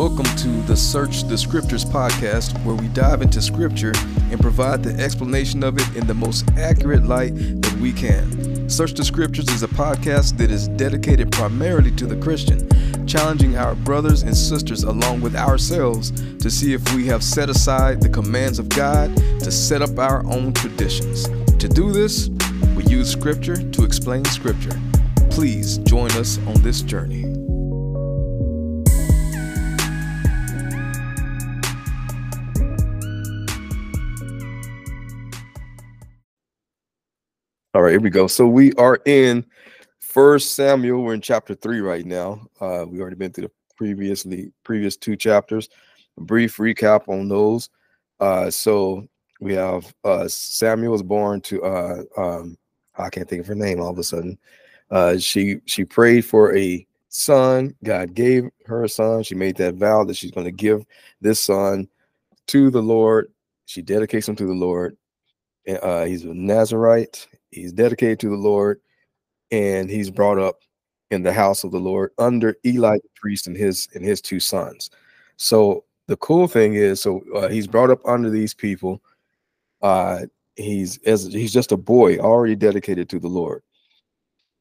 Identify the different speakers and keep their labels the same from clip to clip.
Speaker 1: Welcome to the Search the Scriptures podcast, where we dive into Scripture and provide the explanation of it in the most accurate light that we can. Search the Scriptures is a podcast that is dedicated primarily to the Christian, challenging our brothers and sisters along with ourselves to see if we have set aside the commands of God to set up our own traditions. To do this, we use Scripture to explain Scripture. Please join us on this journey. All right, here we go. So we are in First Samuel. We're in chapter three right now. Uh, we already been through the previously previous two chapters. A brief recap on those. Uh, so we have uh, Samuel was born to uh, um, I can't think of her name all of a sudden. Uh, she she prayed for a son. God gave her a son. She made that vow that she's going to give this son to the Lord. She dedicates him to the Lord. Uh, he's a Nazarite. He's dedicated to the Lord, and he's brought up in the house of the Lord under Eli the priest and his and his two sons. So the cool thing is, so uh, he's brought up under these people. Uh, he's as he's just a boy already dedicated to the Lord.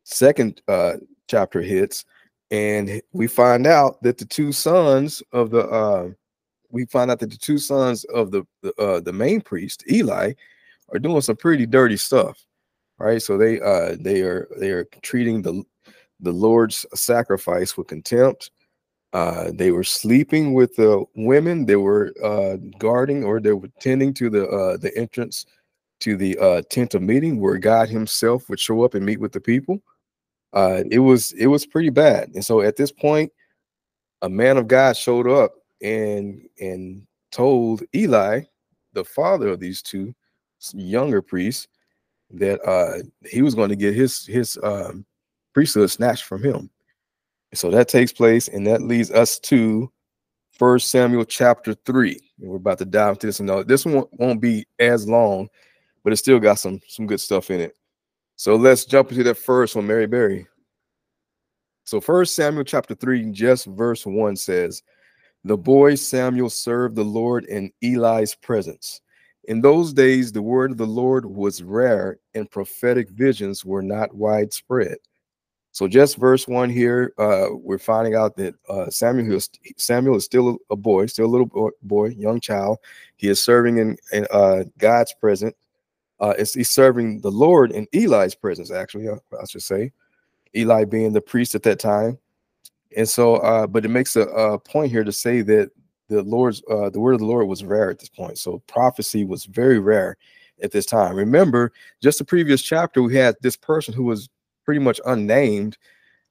Speaker 1: Second uh, chapter hits, and we find out that the two sons of the uh, we find out that the two sons of the the, uh, the main priest Eli are doing some pretty dirty stuff right? So they uh they are they are treating the the Lord's sacrifice with contempt. Uh, they were sleeping with the women. They were uh, guarding or they were tending to the uh, the entrance to the uh, tent of meeting, where God Himself would show up and meet with the people. Uh, it was it was pretty bad, and so at this point, a man of God showed up and and told Eli, the father of these two younger priests, that uh he was going to get his his um priesthood snatched from him. So that takes place, and that leads us to First Samuel chapter three. And we're about to dive into this. And no, this one won't be as long, but it still got some some good stuff in it. So let's jump into that first one, Mary Berry. So First Samuel chapter three, just verse one says, "The boy Samuel served the Lord in Eli's presence." In those days, the word of the Lord was rare and prophetic visions were not widespread. So, just verse one here, uh, we're finding out that uh, Samuel, Samuel is still a boy, still a little boy, young child. He is serving in, in uh, God's presence. Uh, he's serving the Lord in Eli's presence, actually, uh, I should say. Eli being the priest at that time. And so, uh, but it makes a, a point here to say that the Lord's uh, the word of the Lord was rare at this point. So prophecy was very rare at this time. Remember, just the previous chapter, we had this person who was pretty much unnamed,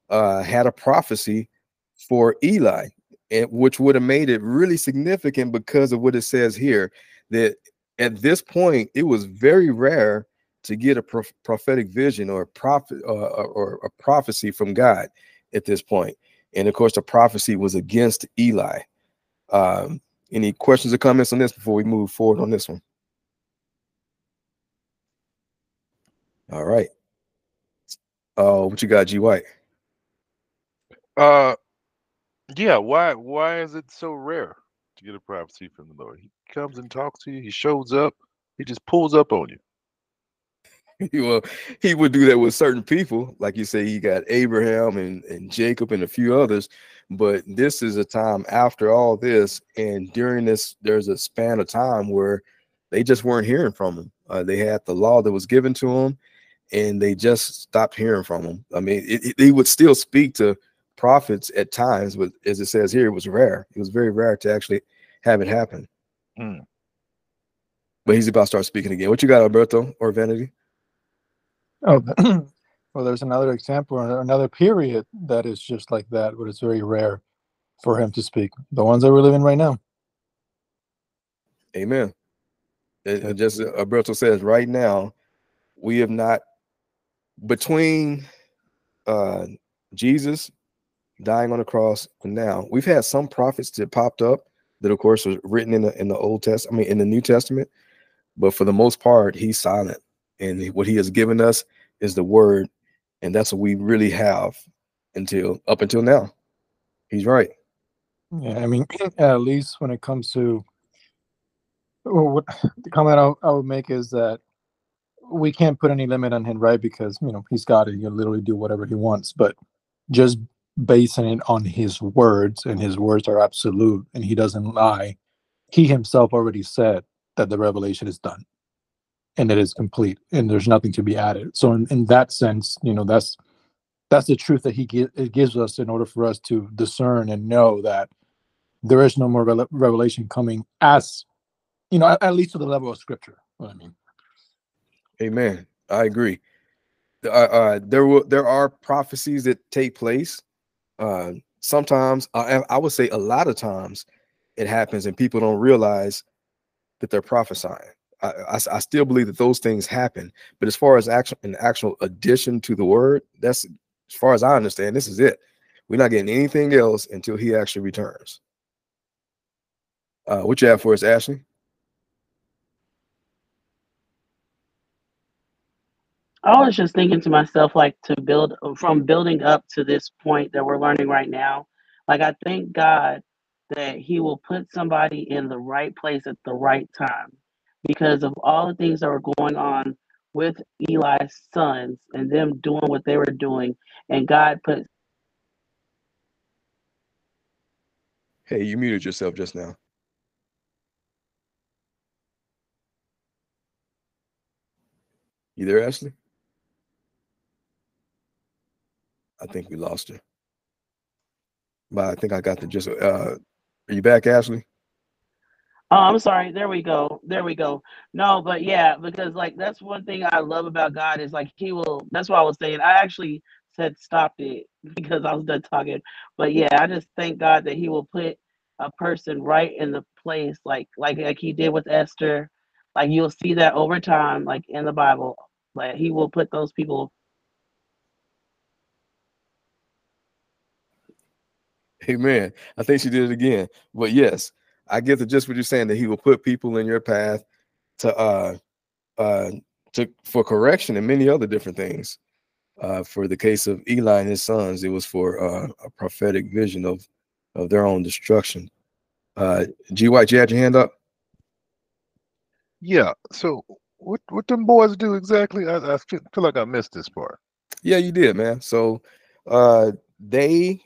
Speaker 1: uh, had a prophecy for Eli, and which would have made it really significant because of what it says here. That at this point, it was very rare to get a pro- prophetic vision or a prophet uh, or a prophecy from God at this point. And of course, the prophecy was against Eli. Um, any questions or comments on this before we move forward on this one? All right. Uh, what you got, G White?
Speaker 2: Uh, yeah. Why? Why is it so rare to get a prophecy from the Lord? He comes and talks to you. He shows up. He just pulls up on you.
Speaker 1: well, he would do that with certain people, like you say. He got Abraham and and Jacob and a few others but this is a time after all this, and during this, there's a span of time where they just weren't hearing from him. Uh, they had the law that was given to them, and they just stopped hearing from him. I mean, it, it, he would still speak to prophets at times, but as it says here, it was rare. It was very rare to actually have it happen. Mm. But he's about to start speaking again. What you got, Alberto or Vanity?
Speaker 3: Oh, Well, there's another example, another period that is just like that, but it's very rare for him to speak. The ones that we're living right now.
Speaker 1: Amen. It, just uh, Alberto says, right now, we have not between uh Jesus dying on the cross and now we've had some prophets that popped up that of course was written in the in the Old Testament, I mean in the New Testament, but for the most part, he's silent. And what he has given us is the word and that's what we really have until up until now. He's right.
Speaker 3: Yeah, I mean, at least when it comes to well, what the comment I, I would make is that we can't put any limit on him, right? Because you know he's got it; he can literally do whatever he wants. But just basing it on his words, and his words are absolute, and he doesn't lie. He himself already said that the revelation is done, and it is complete, and there's nothing to be added. So, in, in that sense, you know, that's that's the truth that he it gives us in order for us to discern and know that there is no more rele- revelation coming as you know at, at least to the level of scripture what i mean
Speaker 1: Amen. I agree. Uh, uh, there will there are prophecies that take place. Uh, sometimes I would say a lot of times it happens and people don't realize that they're prophesying. I, I, I still believe that those things happen, but as far as actual an actual addition to the word, that's as far as I understand. This is it. We're not getting anything else until he actually returns. Uh, what you have for us, Ashley?
Speaker 4: I was just thinking to myself, like to build from building up to this point that we're learning right now. Like I thank God that He will put somebody in the right place at the right time because of all the things that were going on with Eli's sons and them doing what they were doing, and God put
Speaker 1: Hey, you muted yourself just now. You there, Ashley? I think we lost her. But I think I got the just uh are you back, Ashley?
Speaker 4: Oh, I'm sorry. There we go. There we go. No, but yeah, because like that's one thing I love about God is like He will. That's what I was saying. I actually said stop it because I was done talking. But yeah, I just thank God that He will put a person right in the place, like like like He did with Esther. Like you'll see that over time, like in the Bible. Like He will put those people.
Speaker 1: Amen. I think she did it again. But yes, I get the just what you're saying that he will put people in your path to uh uh to for correction and many other different things. Uh for the case of Eli and his sons, it was for uh, a prophetic vision of of their own destruction. Uh G White, you had your hand up?
Speaker 2: Yeah. So what what them boys do exactly? I, I feel, feel like I missed this part.
Speaker 1: Yeah, you did, man. So uh they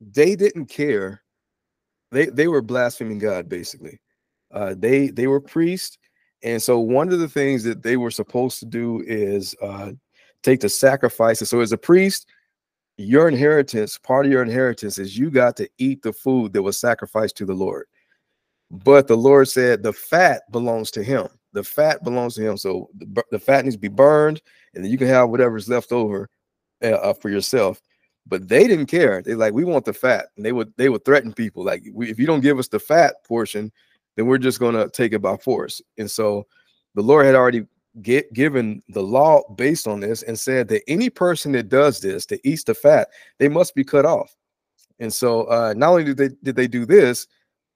Speaker 1: they didn't care. They they were blaspheming God basically. Uh they they were priests and so one of the things that they were supposed to do is uh take the sacrifices. So as a priest, your inheritance, part of your inheritance is you got to eat the food that was sacrificed to the Lord. But the Lord said the fat belongs to him. The fat belongs to him. So the, the fat needs to be burned, and then you can have whatever's left over uh, uh, for yourself. But they didn't care. They like we want the fat, and they would they would threaten people like we, if you don't give us the fat portion, then we're just to take it by force. And so the Lord had already get given the law based on this and said that any person that does this, that eats the fat, they must be cut off. And so uh, not only did they did they do this,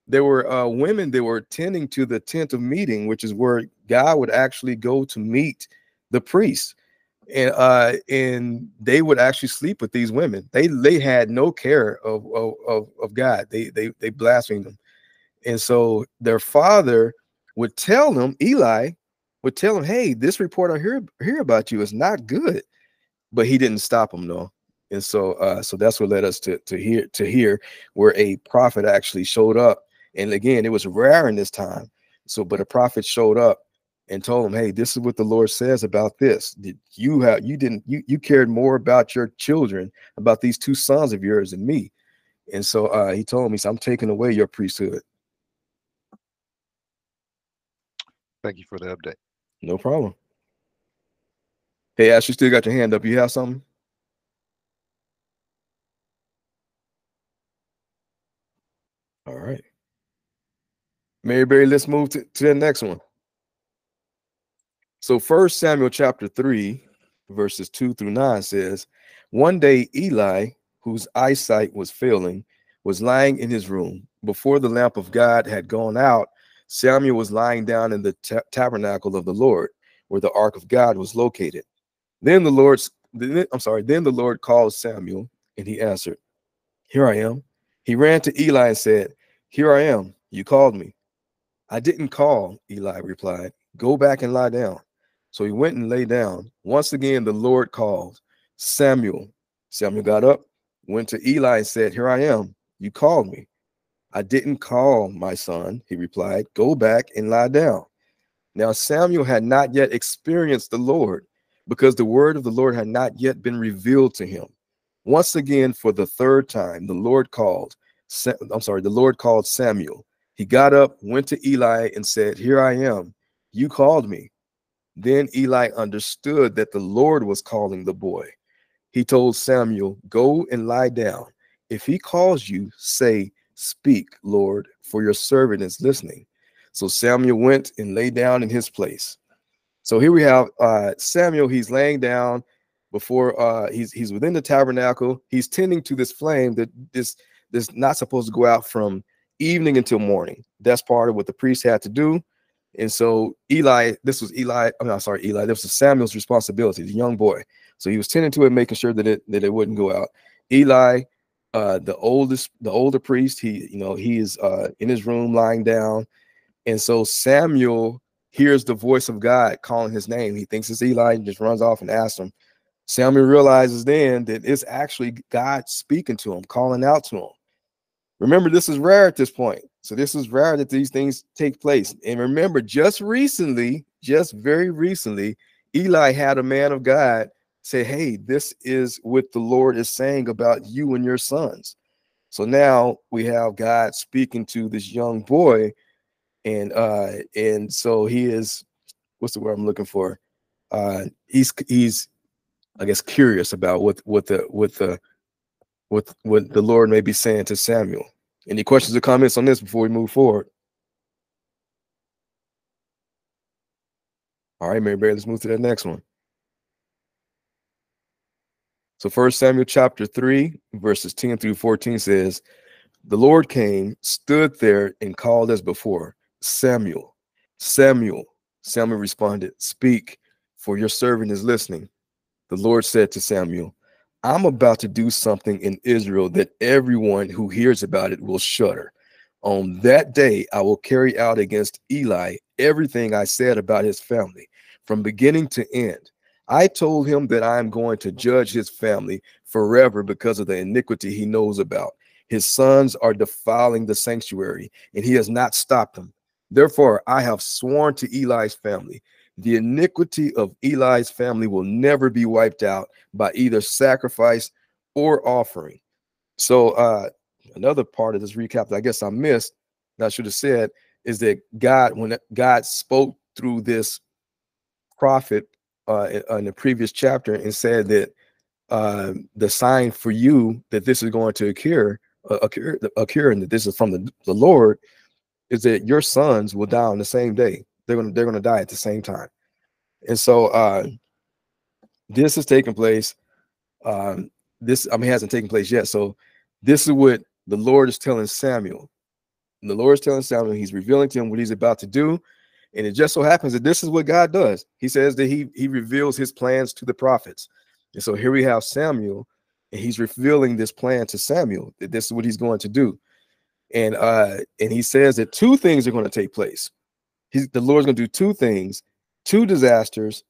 Speaker 1: there were uh, women that were tending to the tent of meeting, which is where God would actually go to meet the priests. And uh, and they would actually sleep with these women. They they had no care of of, of, God. They they they blasphemed them. And so their father would tell them, Eli would tell him, Hey, this report I hear hear about you is not good. But he didn't stop them though. And so uh, so that's what led us to to hear to hear where a prophet actually showed up. And again, it was rare in this time. So, but a prophet showed up and told him, Hey, this is what the Lord says about this. Did you have you didn't you you cared more about your children, about these two sons of yours than me. And so uh, he told me, so I'm taking away your priesthood.
Speaker 2: Thank you for the update.
Speaker 1: No problem. Hey, Ash, you still got your hand up. You have something? All right. Mary Berry, let's move to, to the next one. So first Samuel chapter 3, verses 2 through 9 says, One day Eli, whose eyesight was failing, was lying in his room. Before the lamp of God had gone out, Samuel was lying down in the ta- tabernacle of the Lord, where the ark of God was located. Then the Lord's I'm sorry, then the Lord called Samuel, and he answered, Here I am. He ran to Eli and said, Here I am. You called me. I didn't call, Eli replied. Go back and lie down. So he went and lay down. Once again, the Lord called Samuel. Samuel got up, went to Eli, and said, Here I am. You called me. I didn't call, my son, he replied. Go back and lie down. Now, Samuel had not yet experienced the Lord because the word of the Lord had not yet been revealed to him. Once again, for the third time, the Lord called. I'm sorry, the Lord called Samuel. He got up, went to Eli, and said, Here I am. You called me. Then Eli understood that the Lord was calling the boy. He told Samuel, Go and lie down. If he calls you, say, Speak, Lord, for your servant is listening. So Samuel went and lay down in his place. So here we have uh, Samuel. He's laying down before uh, he's he's within the tabernacle. He's tending to this flame that this this not supposed to go out from evening until morning. That's part of what the priest had to do. And so Eli, this was Eli. I'm mean, sorry, Eli. This was Samuel's responsibility, the young boy. So he was tending to it, making sure that it that it wouldn't go out. Eli, uh, the oldest, the older priest, he you know he is uh, in his room lying down, and so Samuel hears the voice of God calling his name. He thinks it's Eli, and just runs off and asks him. Samuel realizes then that it's actually God speaking to him, calling out to him. Remember, this is rare at this point. So this is rare that these things take place. And remember, just recently, just very recently, Eli had a man of God say, Hey, this is what the Lord is saying about you and your sons. So now we have God speaking to this young boy, and uh, and so he is what's the word I'm looking for? Uh he's he's I guess curious about what what the what the what what the Lord may be saying to Samuel. Any questions or comments on this before we move forward? All right, Mary Bear, let's move to that next one. So first Samuel chapter 3, verses 10 through 14 says, The Lord came, stood there, and called as before, Samuel, Samuel. Samuel responded, Speak, for your servant is listening. The Lord said to Samuel, I'm about to do something in Israel that everyone who hears about it will shudder. On that day, I will carry out against Eli everything I said about his family from beginning to end. I told him that I am going to judge his family forever because of the iniquity he knows about. His sons are defiling the sanctuary, and he has not stopped them. Therefore, I have sworn to Eli's family the iniquity of Eli's family will never be wiped out by either sacrifice or offering. So, uh, another part of this recap that I guess I missed, that I should have said, is that God, when God spoke through this prophet uh, in the previous chapter and said that uh, the sign for you that this is going to occur, uh, occur, occur, and that this is from the, the Lord, is that your sons will die on the same day. They're gonna they're gonna die at the same time. And so uh, this is taking place. Um, this I mean hasn't taken place yet. So this is what the Lord is telling Samuel. And the Lord is telling Samuel, he's revealing to him what he's about to do. And it just so happens that this is what God does. He says that he he reveals his plans to the prophets. And so here we have Samuel, and he's revealing this plan to Samuel that this is what he's going to do. And uh, and he says that two things are going to take place he's the Lord's going to do two things, two disasters,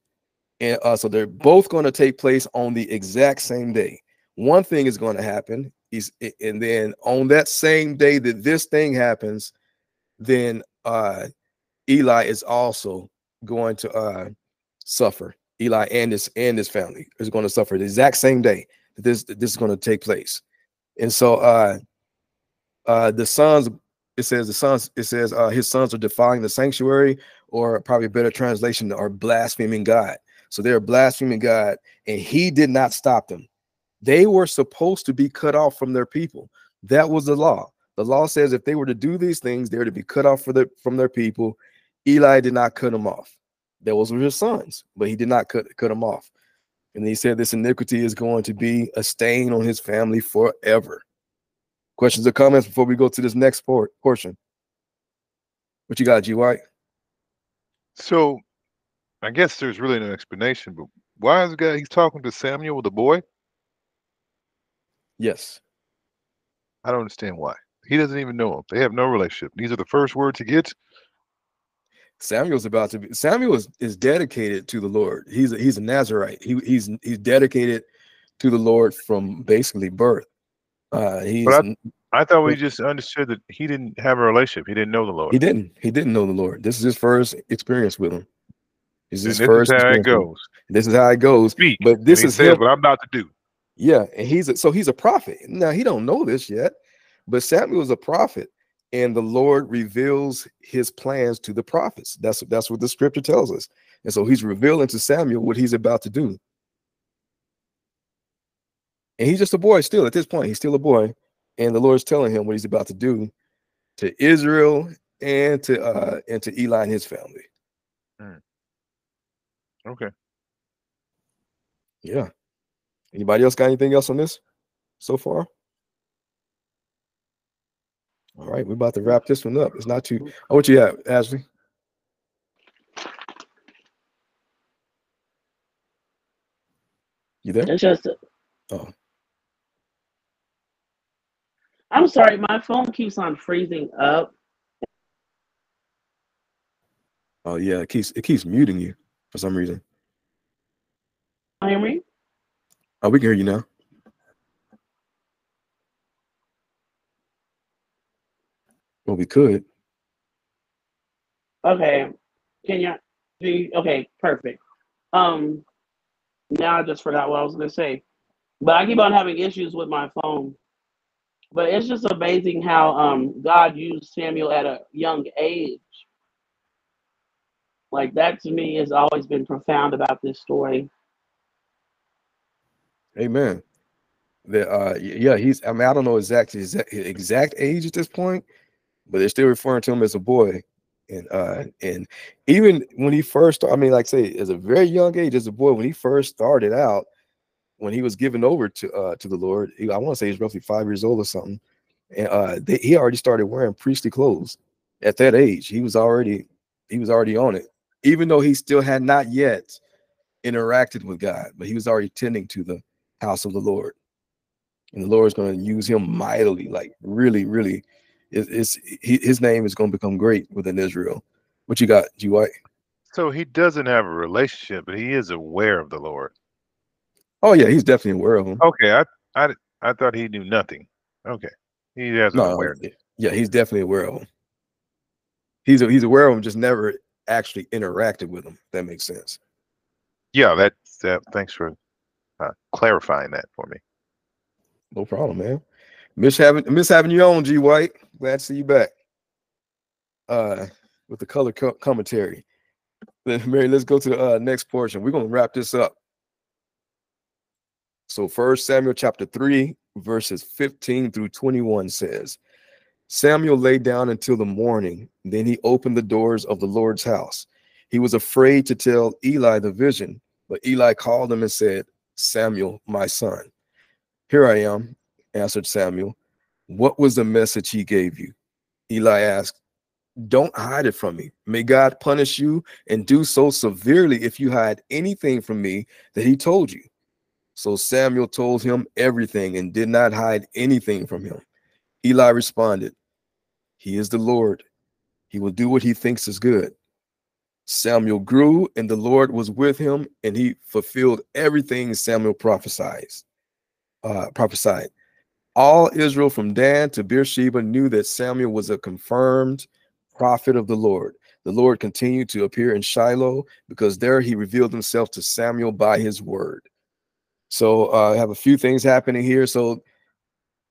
Speaker 1: and uh, so they're both going to take place on the exact same day. One thing is going to happen, he's and then on that same day that this thing happens, then uh, Eli is also going to uh, suffer. Eli and his and his family is going to suffer the exact same day that this this is going to take place. And so uh, uh, the sons it says the sons it says uh, his sons are defying the sanctuary or probably a better translation are blaspheming god. So they're blaspheming god and he did not stop them. They were supposed to be cut off from their people. That was the law. The law says if they were to do these things they were to be cut off from their people. Eli did not cut them off. Those were his sons but he did not cut, cut them off. And he said this iniquity is going to be a stain on his family forever Questions or comments before we go to this next port, portion? What you got, G White?
Speaker 2: So, I guess there's really no explanation, but why is the guy he's talking to Samuel, the boy?
Speaker 1: Yes.
Speaker 2: I don't understand why. He doesn't even know him. They have no relationship. These are the first words he gets.
Speaker 1: Samuel's about to be Samuel is, is dedicated to the Lord. He's a, he's a Nazarite. He, he's he's dedicated to the Lord from basically birth. Uh, he's
Speaker 2: But I thought we just understood that he didn't have a relationship. He didn't know the Lord.
Speaker 1: he didn't he didn't know the Lord. This is his first experience with him. This is his
Speaker 2: this
Speaker 1: first
Speaker 2: is how it
Speaker 1: experience with him.
Speaker 2: goes.
Speaker 1: This is how it goes.
Speaker 2: Speak.
Speaker 1: But this is
Speaker 2: said
Speaker 1: him.
Speaker 2: what I'm about to do.
Speaker 1: Yeah, and he's a, so he's a prophet. Now he don't know this yet, but Samuel is a prophet, and the Lord reveals his plans to the prophets. That's that's what the scripture tells us. And so he's revealing to Samuel what he's about to do. And he's just a boy still at this point. He's still a boy, and the Lord's telling him what he's about to do to Israel and to uh and to Eli and his family.
Speaker 2: Okay.
Speaker 1: Yeah. Anybody else got anything else on this so far? All right, we're about to wrap this one up. It's not too. Oh, what you to have, Ashley? You there?
Speaker 4: It's just.
Speaker 1: Oh.
Speaker 4: I'm sorry, my phone keeps on freezing up.
Speaker 1: Oh yeah, it keeps it keeps muting you for some reason.
Speaker 4: Hear me?
Speaker 1: Oh, we can hear you now. Well, we could.
Speaker 4: Okay. Can you? You, okay, perfect. Um, now I just forgot what I was gonna say, but I keep on having issues with my phone. But it's just amazing how um God used Samuel at a young age. Like that to me has always been profound about this story.
Speaker 1: Amen. The uh yeah, he's I mean, I don't know exactly his exact, age at this point, but they're still referring to him as a boy. And uh and even when he first I mean, like say, as a very young age, as a boy, when he first started out, when he was given over to uh to the Lord, he, I want to say he's roughly five years old or something. And uh they, he already started wearing priestly clothes at that age. He was already he was already on it, even though he still had not yet interacted with God, but he was already tending to the house of the Lord. And the Lord is going to use him mightily, like really, really. It, it's he, his name is going to become great within Israel. What you got, G White?
Speaker 2: So he doesn't have a relationship, but he is aware of the Lord.
Speaker 1: Oh yeah, he's definitely aware of him.
Speaker 2: Okay, I I I thought he knew nothing. Okay, he has
Speaker 1: no,
Speaker 2: awareness.
Speaker 1: yeah, he's definitely aware of him. He's he's aware of him, just never actually interacted with him. If that makes sense.
Speaker 2: Yeah, that that. Thanks for uh, clarifying that for me.
Speaker 1: No problem, man. Miss having miss having you on, G White. Glad to see you back. Uh, with the color co- commentary. Mary, let's go to the uh, next portion. We're gonna wrap this up. So, First Samuel chapter three, verses fifteen through twenty-one says, Samuel lay down until the morning. Then he opened the doors of the Lord's house. He was afraid to tell Eli the vision, but Eli called him and said, Samuel, my son. Here I am, answered Samuel. What was the message he gave you? Eli asked, Don't hide it from me. May God punish you and do so severely if you hide anything from me that he told you. So Samuel told him everything and did not hide anything from him. Eli responded, He is the Lord. He will do what he thinks is good. Samuel grew, and the Lord was with him, and he fulfilled everything Samuel prophesied. Uh, prophesied. All Israel from Dan to Beersheba knew that Samuel was a confirmed prophet of the Lord. The Lord continued to appear in Shiloh because there he revealed himself to Samuel by his word. So uh, I have a few things happening here. So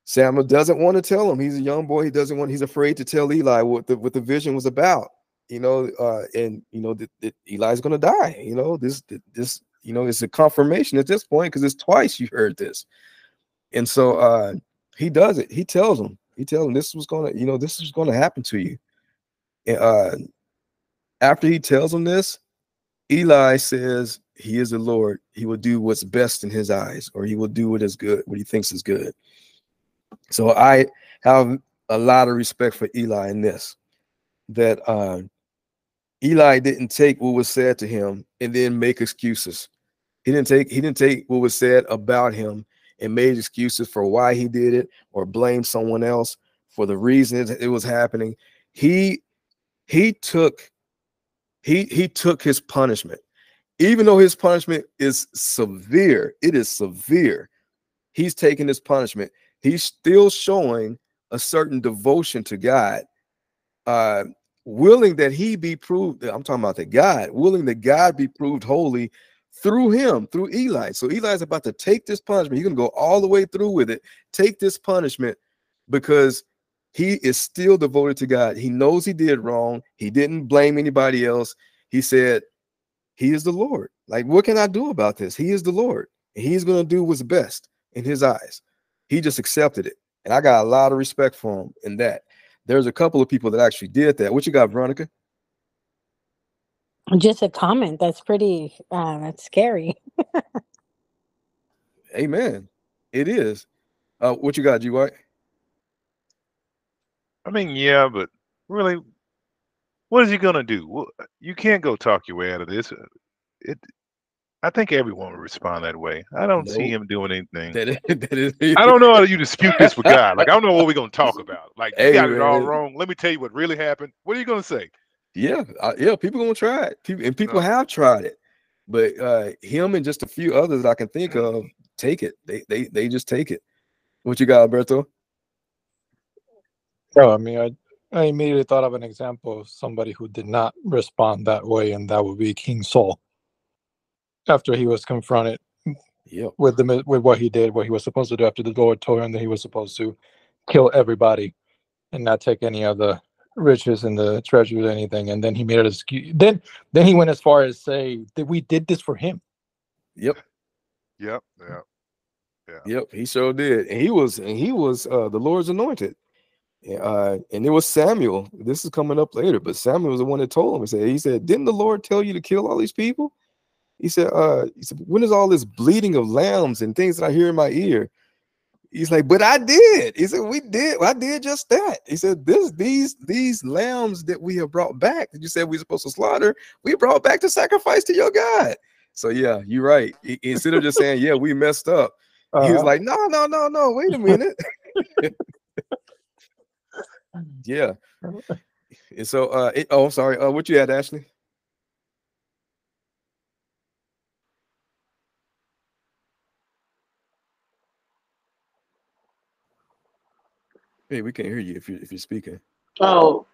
Speaker 1: Samuel doesn't want to tell him. He's a young boy. He doesn't want. He's afraid to tell Eli what the what the vision was about. You know, uh, and you know that, Eli's going to die. You know, this this you know it's a confirmation at this point because it's twice you heard this, and so uh, he does it. He tells him. He tells him this was going to you know this is going to happen to you. And, uh, after he tells him this, Eli says he is the Lord. He will do what's best in his eyes, or he will do what is good, what he thinks is good. So I have a lot of respect for Eli in this. That uh, Eli didn't take what was said to him and then make excuses. He didn't take he didn't take what was said about him and made excuses for why he did it or blame someone else for the reason it was happening. He he took he he took his punishment. Even though his punishment is severe, it is severe. He's taking his punishment. He's still showing a certain devotion to God. Uh willing that he be proved i'm talking about the god willing that god be proved holy through him through eli so eli's about to take this punishment he's going to go all the way through with it take this punishment because he is still devoted to god he knows he did wrong he didn't blame anybody else he said he is the lord like what can i do about this he is the lord he's going to do what's best in his eyes he just accepted it and i got a lot of respect for him in that there's a couple of people that actually did that. What you got, Veronica?
Speaker 5: Just a comment. That's pretty. Uh, that's scary.
Speaker 1: Amen. It is. Uh, what you got, G White?
Speaker 2: I mean, yeah, but really, what is he gonna do? You can't go talk your way out of this. It I think everyone would respond that way. I don't nope. see him doing anything. That is, that is, I don't know how you dispute this with God. Like I don't know what we're gonna talk about. Like you got man. it all wrong. Let me tell you what really happened. What are you gonna say?
Speaker 1: Yeah, uh, yeah. People gonna try it. People and people no. have tried it, but uh him and just a few others I can think of take it. They they they just take it. What you got, Alberto?
Speaker 3: Oh, I mean, I I immediately thought of an example of somebody who did not respond that way, and that would be King Saul after he was confronted
Speaker 1: yep.
Speaker 3: with the with what he did, what he was supposed to do after the Lord told him that he was supposed to kill everybody and not take any of the riches and the treasures or anything. And then he made it excuse. Then then he went as far as say that we did this for him.
Speaker 1: Yep.
Speaker 2: Yep. Yeah. Yeah.
Speaker 1: Yep. He sure did. And he was and he was uh the Lord's anointed. Uh, and it was Samuel. This is coming up later, but Samuel was the one that told him. He said, "He said, didn't the Lord tell you to kill all these people?" He said, uh, he said, when is all this bleeding of lambs and things that I hear in my ear? He's like, but I did. He said, we did. I did just that. He said, this, these, these lambs that we have brought back that you said we are supposed to slaughter, we brought back to sacrifice to your God. So yeah, you're right. Instead of just saying, yeah, we messed up, uh-huh. he was uh-huh. like, no, no, no, no, wait a minute. yeah. And so, uh, it, oh, I'm sorry. Uh, what you had, Ashley? Hey, we can't hear you if you if you're speaking.
Speaker 4: Oh,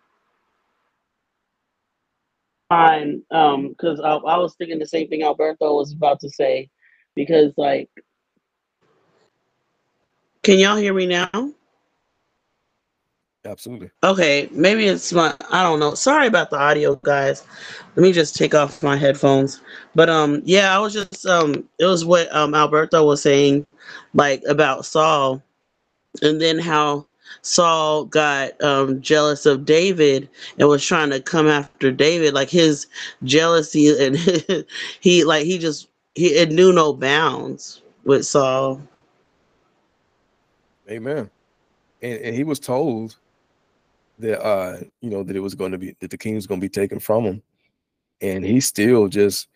Speaker 4: fine. Um, because I, I was thinking the same thing Alberto was about to say, because like, can y'all hear me now?
Speaker 1: Absolutely.
Speaker 4: Okay, maybe it's my I don't know. Sorry about the audio, guys. Let me just take off my headphones. But um, yeah, I was just um, it was what um Alberto was saying, like about Saul, and then how Saul got um, jealous of David and was trying to come after David. Like his jealousy and he like he just he it knew no bounds with Saul.
Speaker 1: Amen. And, and he was told that uh you know that it was going to be that the king was going to be taken from him, and he still just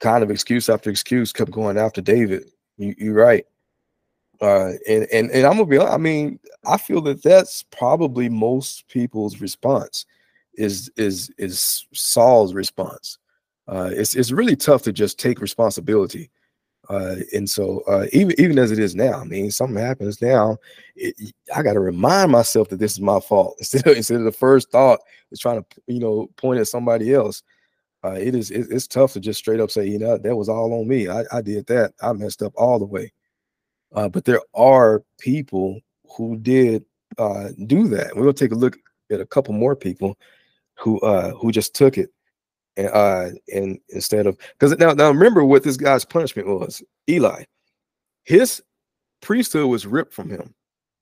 Speaker 1: kind of excuse after excuse kept going after David. You, you're right. Uh, and and and I'm gonna be. I mean, I feel that that's probably most people's response. Is is is Saul's response? Uh, it's it's really tough to just take responsibility. Uh, and so uh, even even as it is now, I mean, something happens now, it, I got to remind myself that this is my fault instead of instead of the first thought is trying to you know point at somebody else. Uh, it is it, it's tough to just straight up say, you know, that was all on me. I, I did that. I messed up all the way. Uh, but there are people who did uh, do that. We're gonna take a look at a couple more people who uh, who just took it and uh, and instead of because now now remember what this guy's punishment was. Eli, his priesthood was ripped from him.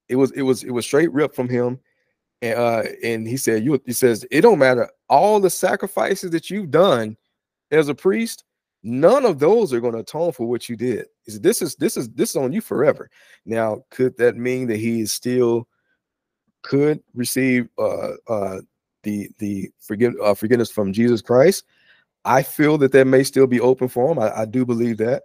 Speaker 1: It was it was it was straight ripped from him. And uh, and he said, you he says, it don't matter all the sacrifices that you've done as a priest, none of those are going to atone for what you did. This is this is this is on you forever. Now, could that mean that he is still could receive uh uh the the forgive uh, forgiveness from Jesus Christ? I feel that that may still be open for him. I, I do believe that,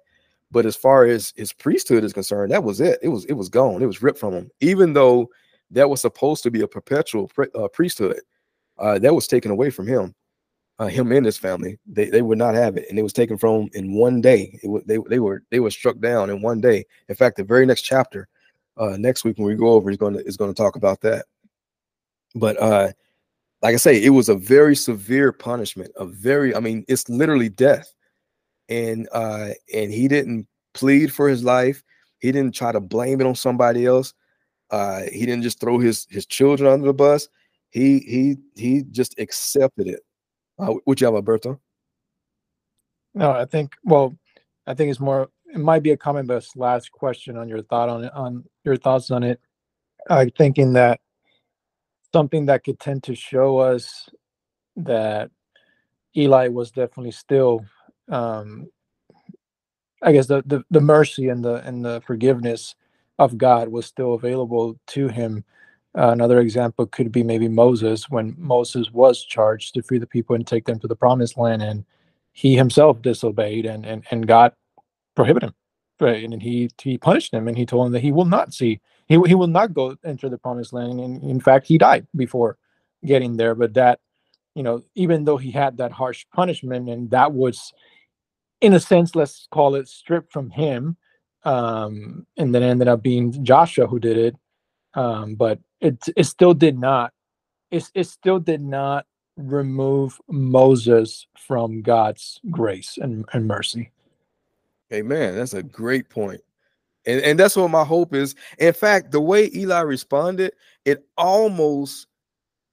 Speaker 1: But as far as his priesthood is concerned, that was it. It was it was gone. It was ripped from him. Even though that was supposed to be a perpetual uh, priesthood, uh, that was taken away from him, uh, him and his family. They they would not have it, and it was taken from in one day. It, they they were they were struck down in one day. In fact, the very next chapter, uh, next week when we go over, he's going to is going to talk about that. But uh, like I say, it was a very severe punishment. A very, I mean, it's literally death. And uh and he didn't plead for his life. He didn't try to blame it on somebody else. Uh he didn't just throw his his children under the bus. He he he just accepted it. Uh, what you have alberto
Speaker 3: no i think well i think it's more it might be a comment but last question on your thought on it on your thoughts on it. Uh, thinking that something that could tend to show us that eli was definitely still um, I guess the, the the mercy and the and the forgiveness of God was still available to him. Uh, another example could be maybe Moses when Moses was charged to free the people and take them to the promised land, and he himself disobeyed, and and and God prohibited him, right? And he he punished him, and he told him that he will not see, he he will not go enter the promised land, and in fact, he died before getting there. But that, you know, even though he had that harsh punishment, and that was in a sense, let's call it stripped from him. Um, and then ended up being Joshua who did it. Um, but it it still did not it, it still did not remove Moses from God's grace and, and mercy.
Speaker 1: Amen. That's a great point. And, and that's what my hope is. In fact, the way Eli responded, it almost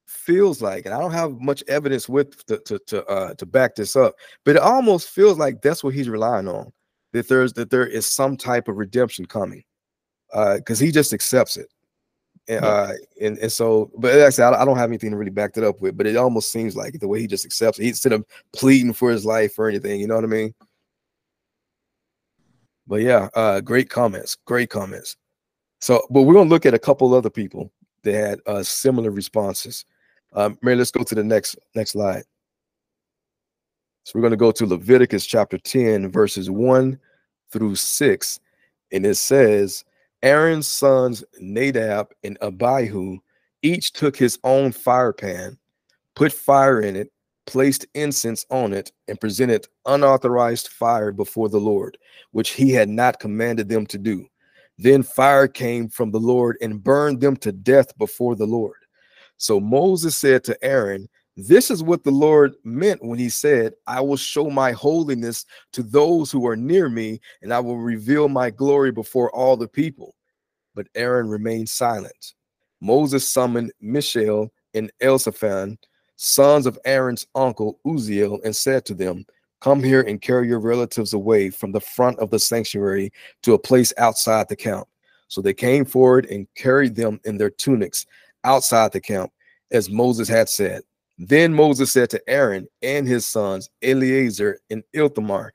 Speaker 1: feels like, and I don't have much evidence with to to to, uh, to back this up, but it almost feels like that's what he's relying on. That there's that there is some type of redemption coming, because uh, he just accepts it. And, uh, and and so, but like I said, I don't have anything to really back that up with, but it almost seems like the way he just accepts it. Instead of pleading for his life or anything, you know what I mean? But yeah, uh, great comments, great comments. So, but we're gonna look at a couple other people that had uh, similar responses. Um, Mary, let's go to the next next slide. So we're to go to Leviticus chapter 10, verses 1 through 6. And it says, Aaron's sons Nadab and Abihu each took his own fire pan, put fire in it, placed incense on it, and presented unauthorized fire before the Lord, which he had not commanded them to do. Then fire came from the Lord and burned them to death before the Lord. So Moses said to Aaron, This is what the Lord meant when he said, I will show my holiness to those who are near me, and I will reveal my glory before all the people. But Aaron remained silent. Moses summoned Mishael and Elzaphan, sons of Aaron's uncle Uzziel, and said to them, Come here and carry your relatives away from the front of the sanctuary to a place outside the camp. So they came forward and carried them in their tunics outside the camp, as Moses had said. Then Moses said to Aaron and his sons, Eleazar and Ithamar,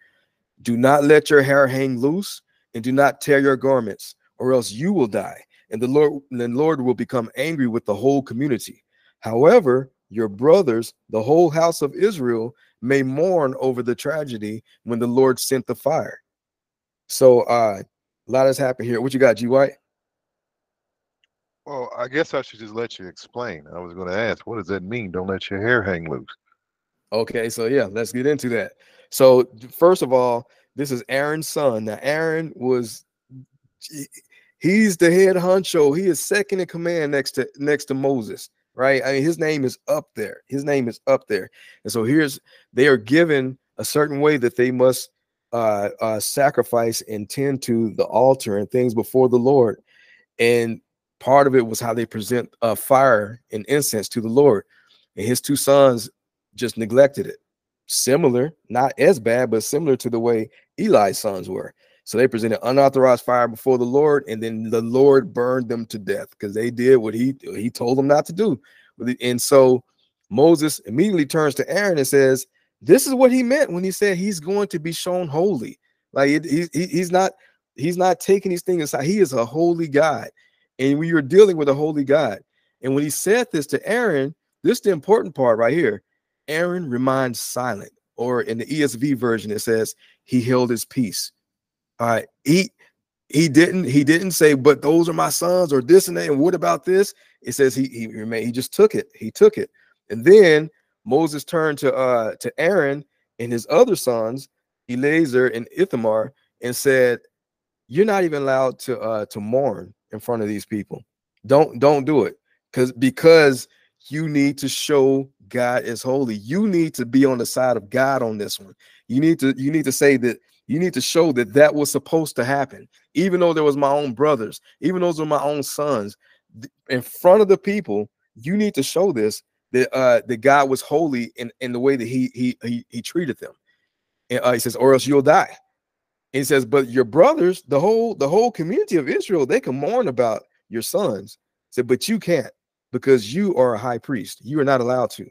Speaker 1: Do not let your hair hang loose, and do not tear your garments, or else you will die, and the Lord, the Lord will become angry with the whole community. However, your brothers, the whole house of Israel, may mourn over the tragedy when the Lord sent the fire. So uh a lot has happened here. What you got, G White?
Speaker 2: Well, I guess I should just let you explain. I was going to ask, what does that mean? Don't let your hair hang loose.
Speaker 1: Okay, so yeah, let's get into that. So first of all, this is Aaron's son. Now Aaron was he's the head honcho. He is second in command next to next to Moses, right? I mean, his name is up there. His name is up there. And so here's they are given a certain way that they must uh, uh, sacrifice and tend to the altar and things before the Lord. And part of it was how they present uh, fire and incense to the Lord. And his two sons just neglected it. Similar, not as bad, but similar to the way Eli's sons were. So they presented unauthorized fire before the Lord, and then the Lord burned them to death because they did what he he told them not to do. And so Moses immediately turns to Aaron and says, "This is what he meant when he said he's going to be shown holy. Like it, he, he's not he's not taking these things aside. He is a holy God, and we are dealing with a holy God. And when he said this to Aaron, this is the important part right here. Aaron remained silent, or in the ESV version, it says he held his peace. He he didn't he didn't say, but those are my sons or this and that. And what about this? It says he he remained, he just took it. He took it. And then Moses turned to uh to Aaron and his other sons, Eleazar and Ithamar, and said, You're not even allowed to uh to mourn in front of these people. Don't don't do it. Because because you need to show God is holy. You need to be on the side of God on this one. You need to you need to say that you need to show that that was supposed to happen, even though there was my own brothers, even those were my own sons. In front of the people, you need to show this that uh that God was holy in, in the way that he he he, he treated them. And uh, he says, or else you'll die. And he says, but your brothers, the whole the whole community of Israel, they can mourn about your sons. He said, but you can't because you are a high priest. You are not allowed to.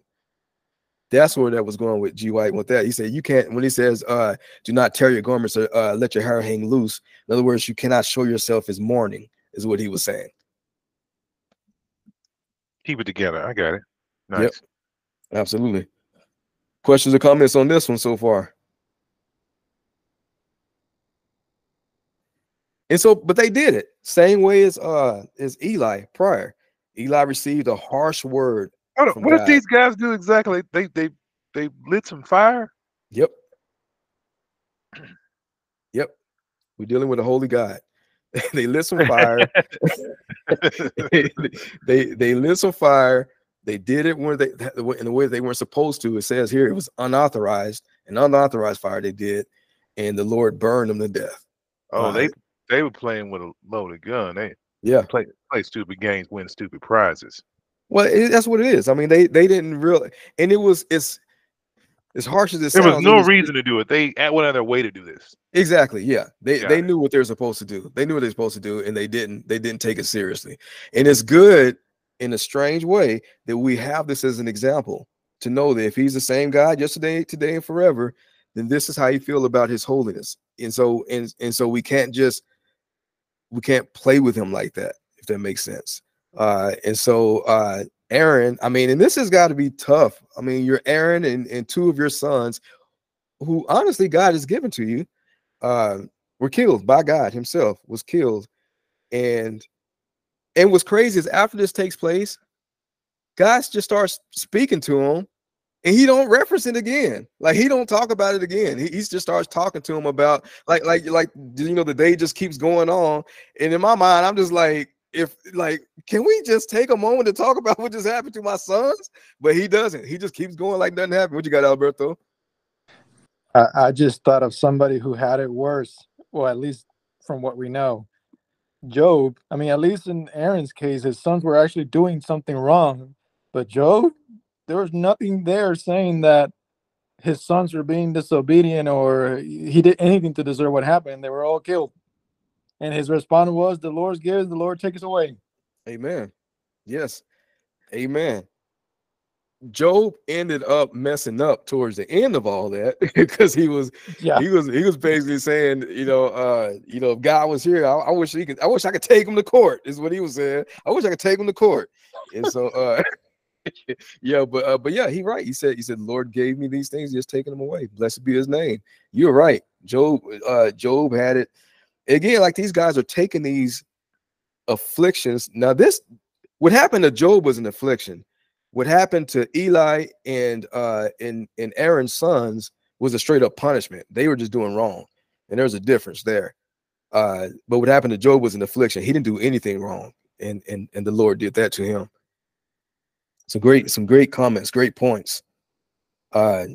Speaker 1: That's where that was going with G White with that. He said you can't when he says uh do not tear your garments or uh, let your hair hang loose. In other words, you cannot show yourself as mourning, is what he was saying.
Speaker 2: Keep it together. I got it. Nice. Yep.
Speaker 1: Absolutely. Questions or comments on this one so far? And so, but they did it same way as uh as Eli prior. Eli received a harsh word
Speaker 2: what God. did these guys do exactly? They they they lit some fire.
Speaker 1: Yep. Yep. We're dealing with a holy God. they lit some fire. they, they they lit some fire. They did it when they in the way they weren't supposed to. It says here it was unauthorized, an unauthorized fire they did, and the Lord burned them to death.
Speaker 2: Oh, right. they they were playing with a loaded gun. They
Speaker 1: yeah
Speaker 2: play play stupid games, win stupid prizes.
Speaker 1: Well, it, that's what it is. I mean, they they didn't really, and it was it's as harsh as it
Speaker 2: there
Speaker 1: sounds.
Speaker 2: was no was, reason to do it. They went out their way to do this.
Speaker 1: Exactly. Yeah. They Got they it. knew what they were supposed to do. They knew what they were supposed to do, and they didn't. They didn't take it seriously. And it's good in a strange way that we have this as an example to know that if he's the same God yesterday, today, and forever, then this is how you feel about his holiness. And so and and so we can't just we can't play with him like that, if that makes sense. Uh, and so uh, Aaron, I mean, and this has got to be tough. I mean, you're Aaron and, and two of your sons, who honestly God has given to you, uh, were killed by God Himself, was killed. And and what's crazy is after this takes place, God just starts speaking to him and he don't reference it again like he don't talk about it again he, he just starts talking to him about like like like you know the day just keeps going on and in my mind i'm just like if like can we just take a moment to talk about what just happened to my sons? But he doesn't. He just keeps going like nothing happened. What you got alberto?
Speaker 3: I, I just thought of somebody who had it worse. Well at least from what we know. Job i mean at least in aaron's case his sons were actually doing something wrong. But job there was nothing there saying that his sons were being disobedient or he did anything to deserve what happened. They were all killed and his response was, The Lord gives, the Lord takes away.
Speaker 1: Amen. Yes. Amen. Job ended up messing up towards the end of all that because he was yeah he was he was basically saying you know uh you know if God was here I, I, wish he could I wish I could take him to court is what he was saying I wish I could take him to court and so uh yeah but uh, but yeah he right he said he said Lord gave me these things just taking them away blessed be his name you're right Job uh Job had it again, like these guys are taking these afflictions. Now, this what happened to Job was an affliction. What happened to Eli and uh and, and Aaron's sons was a straight up punishment. They were just doing wrong. And there's a difference there. Uh, but what happened to Job was an affliction. He didn't do anything wrong, and and and the Lord did that to him. Some great, some great comments, great points. Uh,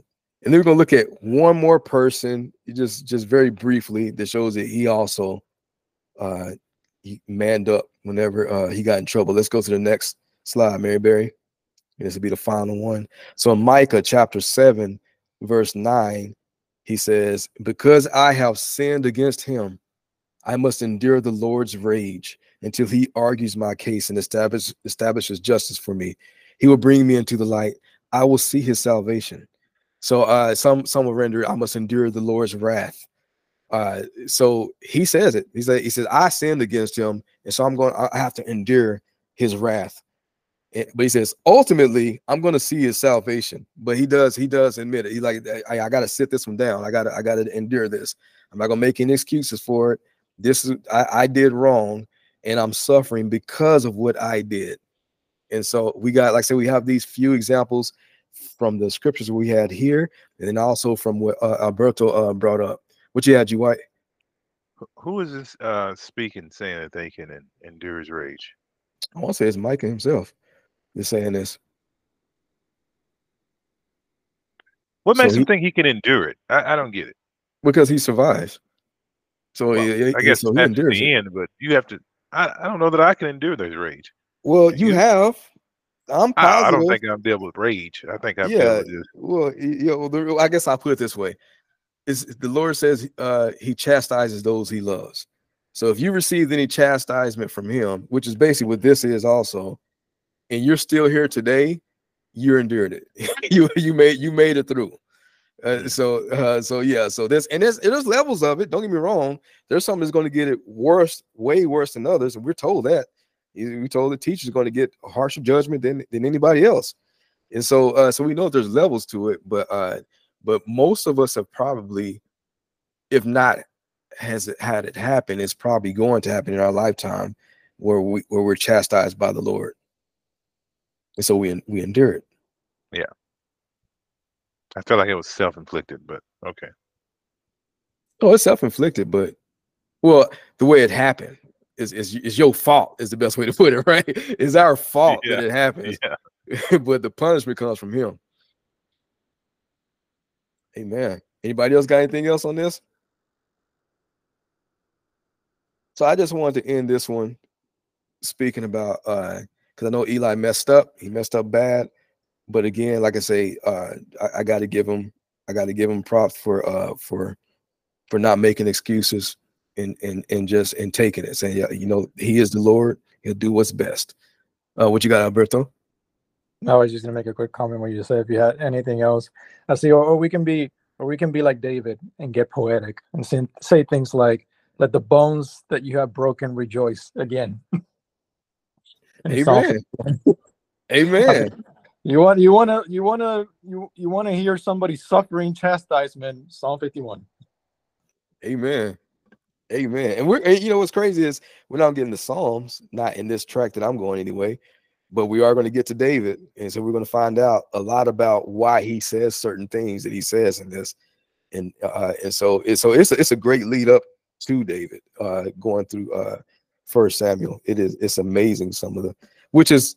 Speaker 1: and then we're gonna look at one more person, just just very briefly, that shows that he also uh he manned up whenever uh he got in trouble. Let's go to the next slide, Mary Berry. This will be the final one. So in Micah chapter 7, verse 9, he says, Because I have sinned against him, I must endure the Lord's rage until he argues my case and establish, establishes justice for me. He will bring me into the light. I will see his salvation. So uh, some some will render, I must endure the Lord's wrath. Uh, so he says it. He said, he says, I sinned against him, and so I'm going, I have to endure his wrath. And, but he says, ultimately, I'm going to see his salvation. But he does, he does admit it. He like, I, I got to sit this one down. I got to, I got to endure this. I'm not gonna make any excuses for it. This is I, I did wrong, and I'm suffering because of what I did. And so we got, like I said, we have these few examples from the scriptures we had here, and then also from what uh, Alberto uh, brought up. What you had, you white?
Speaker 2: Who is this uh, speaking, saying that they can endure his rage?
Speaker 1: I want to say it's Micah himself. Is saying this.
Speaker 2: What makes so him think he can endure it? I, I, don't get it.
Speaker 1: Because he survives. So well,
Speaker 2: he, I guess so he endures the it. end, but you have to. I, I don't know that I can endure this rage.
Speaker 1: Well, you, you have. I'm positive. I,
Speaker 2: I, don't think I'm dealing with rage. I think I'm
Speaker 1: yeah. Well, you know, I guess I'll put it this way: is the Lord says uh, He chastises those He loves. So if you received any chastisement from Him, which is basically what this is also, and you're still here today, you endured it. you you made you made it through. Uh, so uh, so yeah, so this and there's there's levels of it. Don't get me wrong. There's some that's going to get it worse, way worse than others, and we're told that. We told the teacher's going to get a harsher judgment than than anybody else, and so uh, so we know there's levels to it. But uh, but most of us have probably, if not has it had it happen, it's probably going to happen in our lifetime, where we where we're chastised by the Lord. And so we we endure it.
Speaker 2: Yeah. I felt like it was self-inflicted, but okay.
Speaker 1: Oh, it's self-inflicted, but well, the way it happened is is is your fault is the best way to put it, right? It's our fault yeah. that it happens. Yeah. but the punishment comes from him. Amen. Anybody else got anything else on this? So I just wanted to end this one speaking about uh because I know Eli messed up. He messed up bad. But again, like I say, uh, I, I got to give him, I got to give him props for, uh, for, for not making excuses and and and just and taking it, saying, yeah, you know, he is the Lord. He'll do what's best. Uh, what you got, Alberto?
Speaker 3: I was just gonna make a quick comment where you said, if you had anything else, I see, or, or we can be, or we can be like David and get poetic and say, say things like, "Let the bones that you have broken rejoice again."
Speaker 1: Amen. Amen.
Speaker 3: You want you want to you want to you you want to hear somebody suffering chastisement? Psalm fifty one.
Speaker 1: Amen. Amen. And we're you know what's crazy is we're not getting the Psalms, not in this track that I'm going anyway, but we are going to get to David, and so we're going to find out a lot about why he says certain things that he says in this, and uh, and so it, so it's a, it's a great lead up to David, uh, going through uh, First Samuel. It is it's amazing some of the which is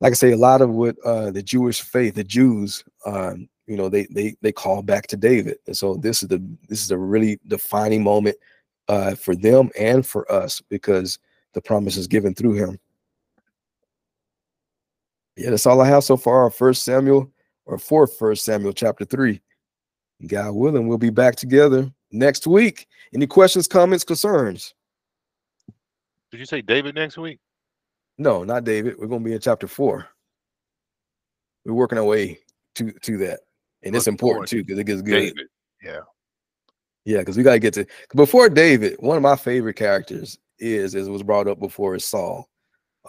Speaker 1: like I say, a lot of what uh, the Jewish faith, the Jews, um, you know, they they they call back to David, and so this is the this is a really defining moment uh, for them and for us because the promise is given through him. Yeah, that's all I have so far First Samuel or for First Samuel chapter three. God willing, we'll be back together next week. Any questions, comments, concerns?
Speaker 2: Did you say David next week?
Speaker 1: No, not David. We're going to be in chapter four. We're working our way to to that, and it's important too because it gets good. David.
Speaker 2: Yeah,
Speaker 1: yeah, because we got to get to before David. One of my favorite characters is, as was brought up before, is Saul.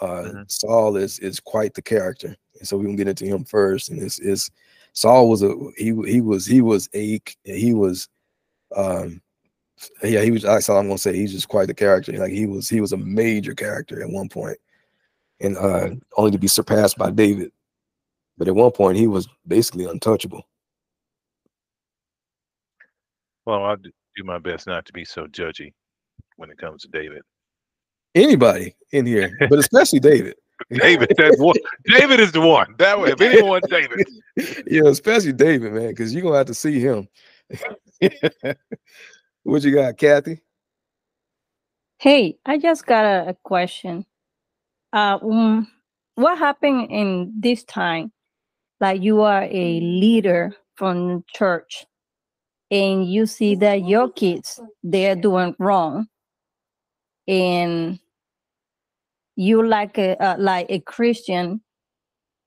Speaker 1: Uh, mm-hmm. Saul is is quite the character, and so we can get into him first. And this is Saul was a he he was he was a he was um yeah he was that's all I'm gonna say he's just quite the character like he was he was a major character at one point and uh, only to be surpassed by David. But at one point, he was basically untouchable.
Speaker 2: Well, I'll do my best not to be so judgy when it comes to David.
Speaker 1: Anybody in here, but especially David.
Speaker 2: David, that's one. David is the one. That way, if anyone, David.
Speaker 1: Yeah, especially David, man, because you're gonna have to see him. what you got, Kathy?
Speaker 6: Hey, I just got a, a question uh, um, what happened in this time? Like you are a leader from church, and you see that your kids they're doing wrong, and you like a uh, like a Christian,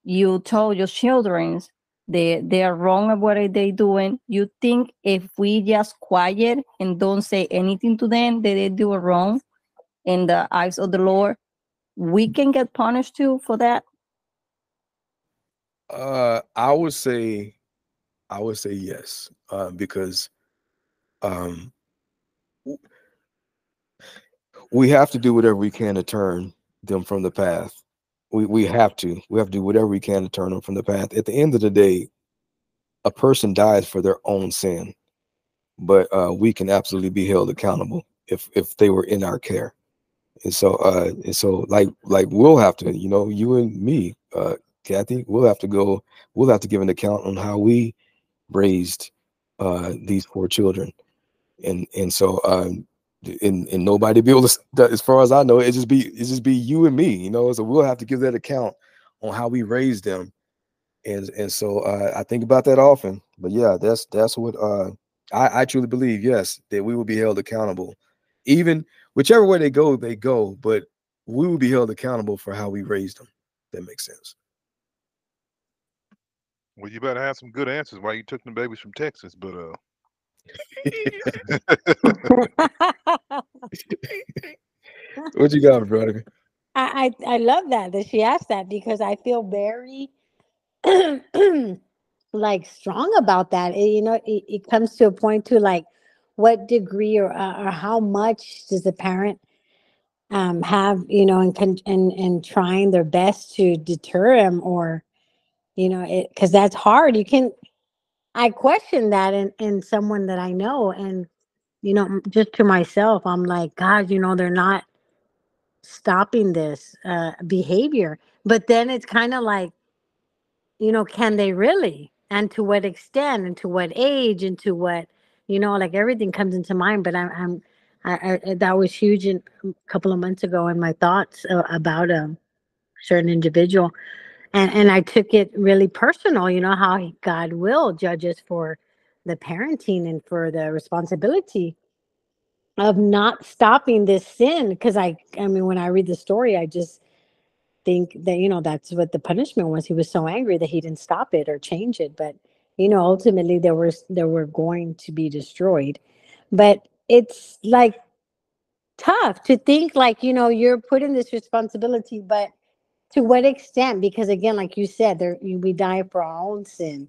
Speaker 6: you told your children they they are wrong at what they doing. You think if we just quiet and don't say anything to them that they do wrong in the eyes of the Lord, we can get punished too for that?
Speaker 1: Uh, I would say, I would say yes, uh, because, um, we have to do whatever we can to turn them from the path. We we have to. We have to do whatever we can to turn them from the path. At the end of the day, a person dies for their own sin, but uh, we can absolutely be held accountable if if they were in our care. And so uh and so like like we'll have to, you know, you and me, uh Kathy, we'll have to go, we'll have to give an account on how we raised uh these four children. And and so um and, and nobody be able to as far as I know, it just be it just be you and me, you know. So we'll have to give that account on how we raised them. And and so uh, I think about that often. But yeah, that's that's what uh I, I truly believe, yes, that we will be held accountable. Even whichever way they go, they go, but we will be held accountable for how we raised them. That makes sense.
Speaker 2: Well, you better have some good answers why you took the babies from Texas, but uh
Speaker 1: what you got, brother?
Speaker 5: I, I I love that that she asked that because I feel very like strong about that. It, you know, it, it comes to a point to like what degree or uh, or how much does the parent um have you know and and and trying their best to deter him or you know it because that's hard you can I question that in, in someone that I know. And, you know, just to myself, I'm like, God, you know, they're not stopping this uh, behavior. But then it's kind of like, you know, can they really? And to what extent and to what age and to what, you know, like everything comes into mind. But I'm, I'm I, I, that was huge in, a couple of months ago in my thoughts uh, about a certain individual and and I took it really personal. You know how God will judge us for the parenting and for the responsibility of not stopping this sin. Because I, I mean, when I read the story, I just think that you know that's what the punishment was. He was so angry that he didn't stop it or change it. But you know, ultimately, there was there were going to be destroyed. But it's like tough to think like you know you're putting this responsibility, but to what extent? Because again like you said there we die for our own sin.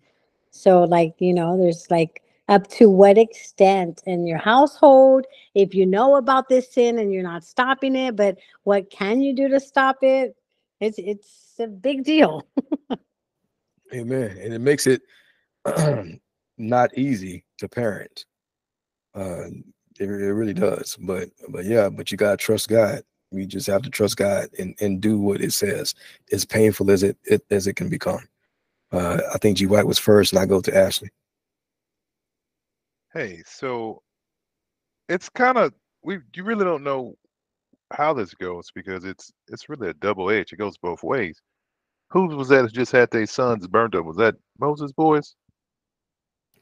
Speaker 5: So like you know there's like up to what extent in your household if you know about this sin and you're not stopping it but what can you do to stop it? It's it's a big deal.
Speaker 1: Amen. And it makes it not easy to parent. Uh it, it really does. But but yeah but you gotta trust god we just have to trust God and, and do what it says, as painful as it, it as it can become. Uh, I think G White was first, and I go to Ashley.
Speaker 2: Hey, so it's kind of we you really don't know how this goes because it's it's really a double edge. It goes both ways. Who was that just had their sons burned up? Was that Moses' boys?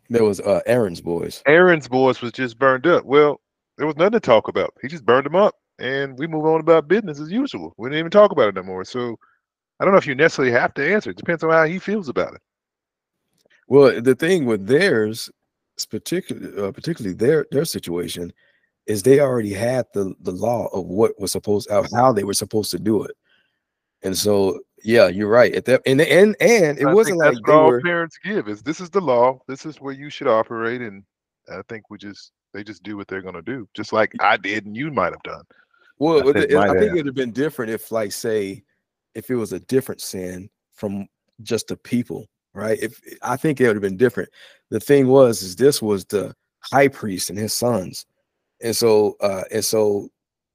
Speaker 1: There was uh, Aaron's boys.
Speaker 2: Aaron's boys was just burned up. Well, there was nothing to talk about. He just burned them up and we move on about business as usual. We didn't even talk about it no more. So I don't know if you necessarily have to answer. It depends on how he feels about it.
Speaker 1: Well, the thing with theirs, particularly uh, particularly their their situation, is they already had the the law of what was supposed of how they were supposed to do it, and so yeah, you're right. At that and and and it I wasn't like
Speaker 2: all
Speaker 1: were,
Speaker 2: parents give is this is the law. This is where you should operate, and I think we just they just do what they're going to do, just like I did and you might have done.
Speaker 1: Well, I think, I think it'd have been different if, like, say, if it was a different sin from just the people, right? If I think it would have been different. The thing was, is this was the high priest and his sons, and so, uh, and so,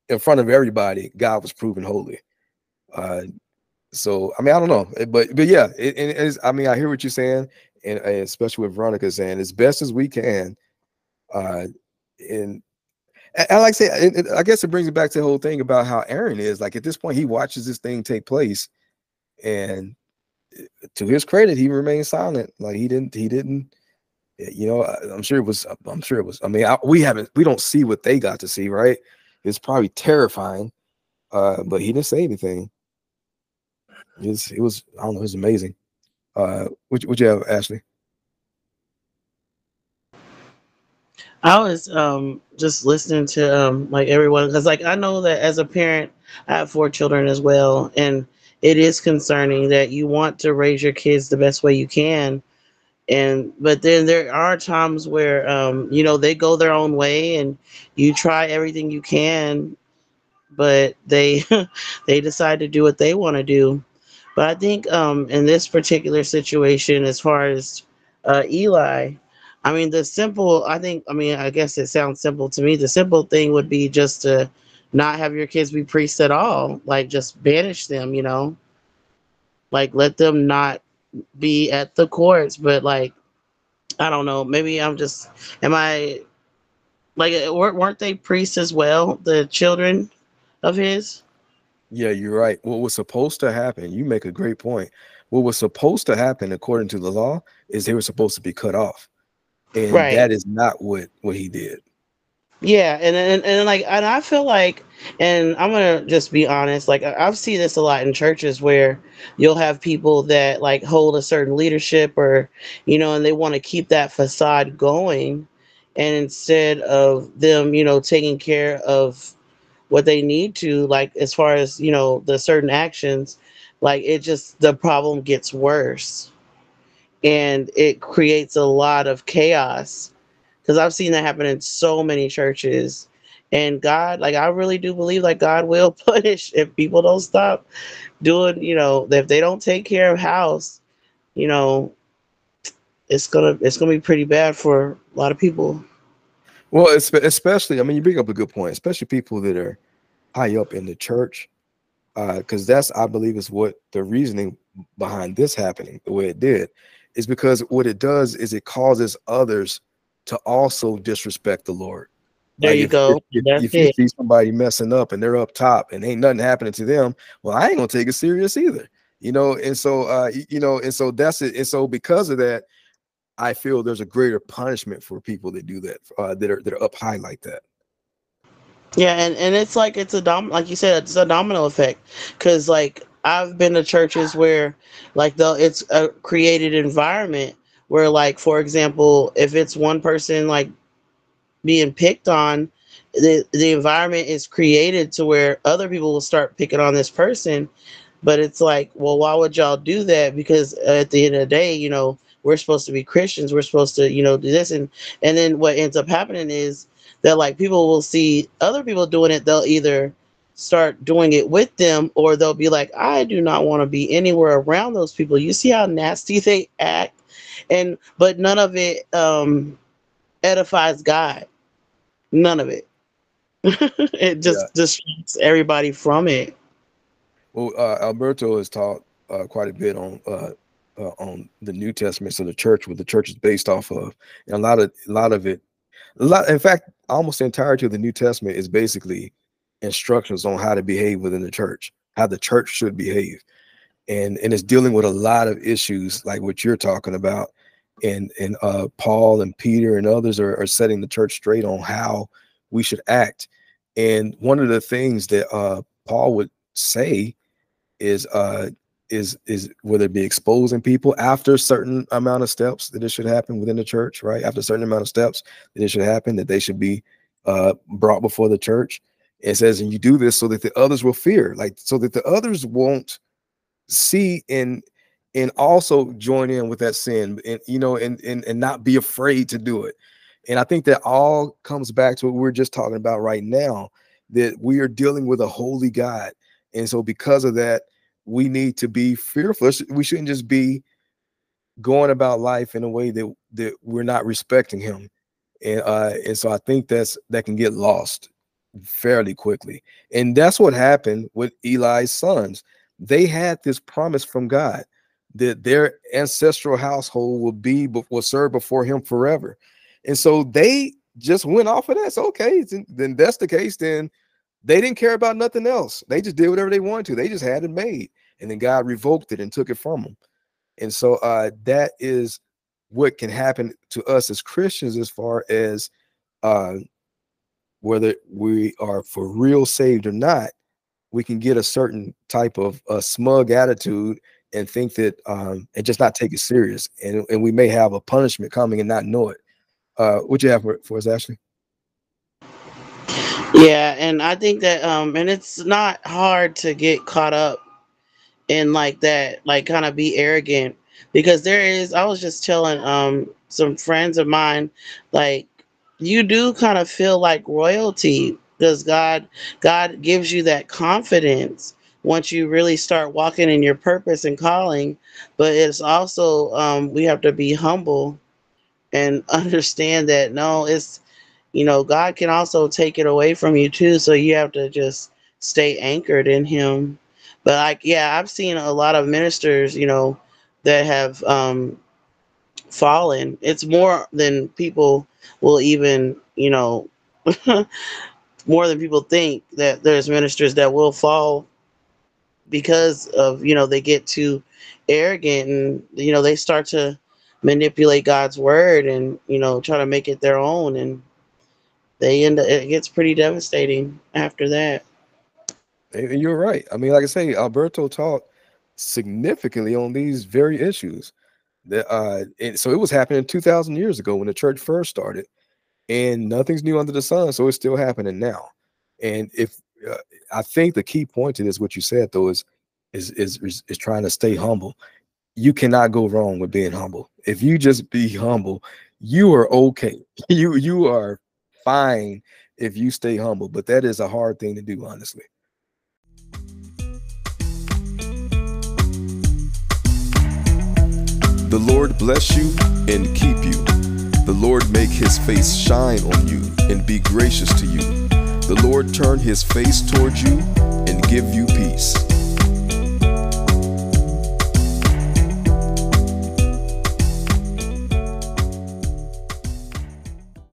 Speaker 1: in front of everybody, God was proven holy. Uh, so I mean, I don't know, eh, but but yeah, it, it I mean, I hear what you're saying, and, and especially what Veronica saying, as best as we can, uh, and and like I say, it, it, I guess it brings it back to the whole thing about how Aaron is. Like at this point, he watches this thing take place, and eh, to his credit, he remained silent. Like he didn't, he didn't. Eh, you know, I'm sure it was. I'm sure it was. I mean, I, we haven't, we don't see what they got to see, right? It's probably terrifying, uh, but he didn't say anything. It was, it was. I don't know. It was amazing. Uh, what would you have, Ashley?
Speaker 4: I was um just listening to um like everyone because like I know that as a parent I have four children as well and it is concerning that you want to raise your kids the best way you can and but then there are times where um you know they go their own way and you try everything you can but they they decide to do what they want to do. But I think um, in this particular situation, as far as uh, Eli, I mean, the simple, I think, I mean, I guess it sounds simple to me. The simple thing would be just to not have your kids be priests at all, like just banish them, you know, like let them not be at the courts. But like, I don't know, maybe I'm just, am I like, eh, weren't they priests as well, the children of his?
Speaker 1: Yeah, you're right. What was supposed to happen, you make a great point. What was supposed to happen according to the law is they were supposed to be cut off and right. that is not what what he did.
Speaker 4: Yeah and, and and like and i feel like and i'm gonna just be honest like i've seen this a lot in churches where you'll have people that like hold a certain leadership or you know and they want to keep that facade going. And instead of them you know taking care of what they need to like as far as you know the certain actions like it just the problem gets worse and it creates a lot of chaos because I've seen that happen in so many churches. And God, like I really do believe like God will punish if people don't stop doing, you know, if they don't take care of house, you know, it's gonna it's gonna be pretty bad for a lot of people.
Speaker 1: Well, especially, I mean, you bring up a good point, especially people that are high up in the church, because uh, that's I believe is what the reasoning behind this happening the way it did is because what it does is it causes others to also disrespect the Lord.
Speaker 4: There like you
Speaker 1: if,
Speaker 4: go.
Speaker 1: If, if you see somebody messing up and they're up top and ain't nothing happening to them, well, I ain't gonna take it serious either. You know, and so uh, you know, and so that's it. And so because of that, I feel there's a greater punishment for people that do that, uh, that are that are up high like that.
Speaker 4: Yeah, and and it's like it's a dom like you said, it's a domino effect. Cause like I've been to churches where like the it's a created environment where like for example, if it's one person like being picked on, the the environment is created to where other people will start picking on this person. But it's like, well, why would y'all do that? Because at the end of the day, you know, we're supposed to be Christians. We're supposed to, you know, do this. And and then what ends up happening is that like people will see other people doing it. They'll either start doing it with them or they'll be like i do not want to be anywhere around those people. You see how nasty they act? And but none of it um edifies god. None of it. It just yeah. distracts everybody from it.
Speaker 1: Well uh, alberto has taught uh, quite a bit on uh, uh, on the new testament so the church what the church is based off of. And a lot of a lot of it a lot in fact almost the entirety of the new testament is basically instructions on how to behave within the church, how the church should behave. And and it's dealing with a lot of issues like what you're talking about. And and uh Paul and Peter and others are, are setting the church straight on how we should act. And one of the things that uh Paul would say is uh is is whether it be exposing people after a certain amount of steps that it should happen within the church, right? After a certain amount of steps that it should happen, that they should be uh brought before the church it says, and you do this so that the others will fear, like so that the others won't see and and also join in with that sin and you know and and, and not be afraid to do it. And I think that all comes back to what we're just talking about right now, that we are dealing with a holy God. And so because of that, we need to be fearful. We shouldn't just be going about life in a way that that we're not respecting him. And uh and so I think that's that can get lost fairly quickly. And that's what happened with Eli's sons. They had this promise from God that their ancestral household will be will serve before him forever. And so they just went off of that. So okay, then that's the case. Then they didn't care about nothing else. They just did whatever they wanted to. They just had it made. And then God revoked it and took it from them. And so uh that is what can happen to us as Christians as far as uh whether we are for real saved or not, we can get a certain type of a smug attitude and think that um, and just not take it serious. And, and we may have a punishment coming and not know it. Uh, what you have for, for us, Ashley?
Speaker 4: Yeah, and I think that um and it's not hard to get caught up in like that, like kind of be arrogant because there is I was just telling um some friends of mine like you do kind of feel like royalty because God God gives you that confidence once you really start walking in your purpose and calling. But it's also um, we have to be humble and understand that no, it's you know God can also take it away from you too. So you have to just stay anchored in Him. But like yeah, I've seen a lot of ministers, you know, that have um, fallen. It's more than people will even you know. more than people think that there's ministers that will fall because of you know they get too arrogant and you know they start to manipulate God's word and you know try to make it their own and they end up it gets pretty devastating after that.
Speaker 1: And you're right. I mean, like I say, Alberto taught significantly on these very issues. That uh, so it was happening 2,000 years ago when the church first started, and nothing's new under the sun. So it's still happening now. And if uh, I think the key point to this, what you said though, is is is is trying to stay humble. You cannot go wrong with being humble. If you just be humble, you are okay. You you are fine if you stay humble, but that is a hard thing to do, honestly. The Lord bless you and keep you. The Lord make his face shine on you and be gracious to you. The Lord turn his face toward you and give you peace.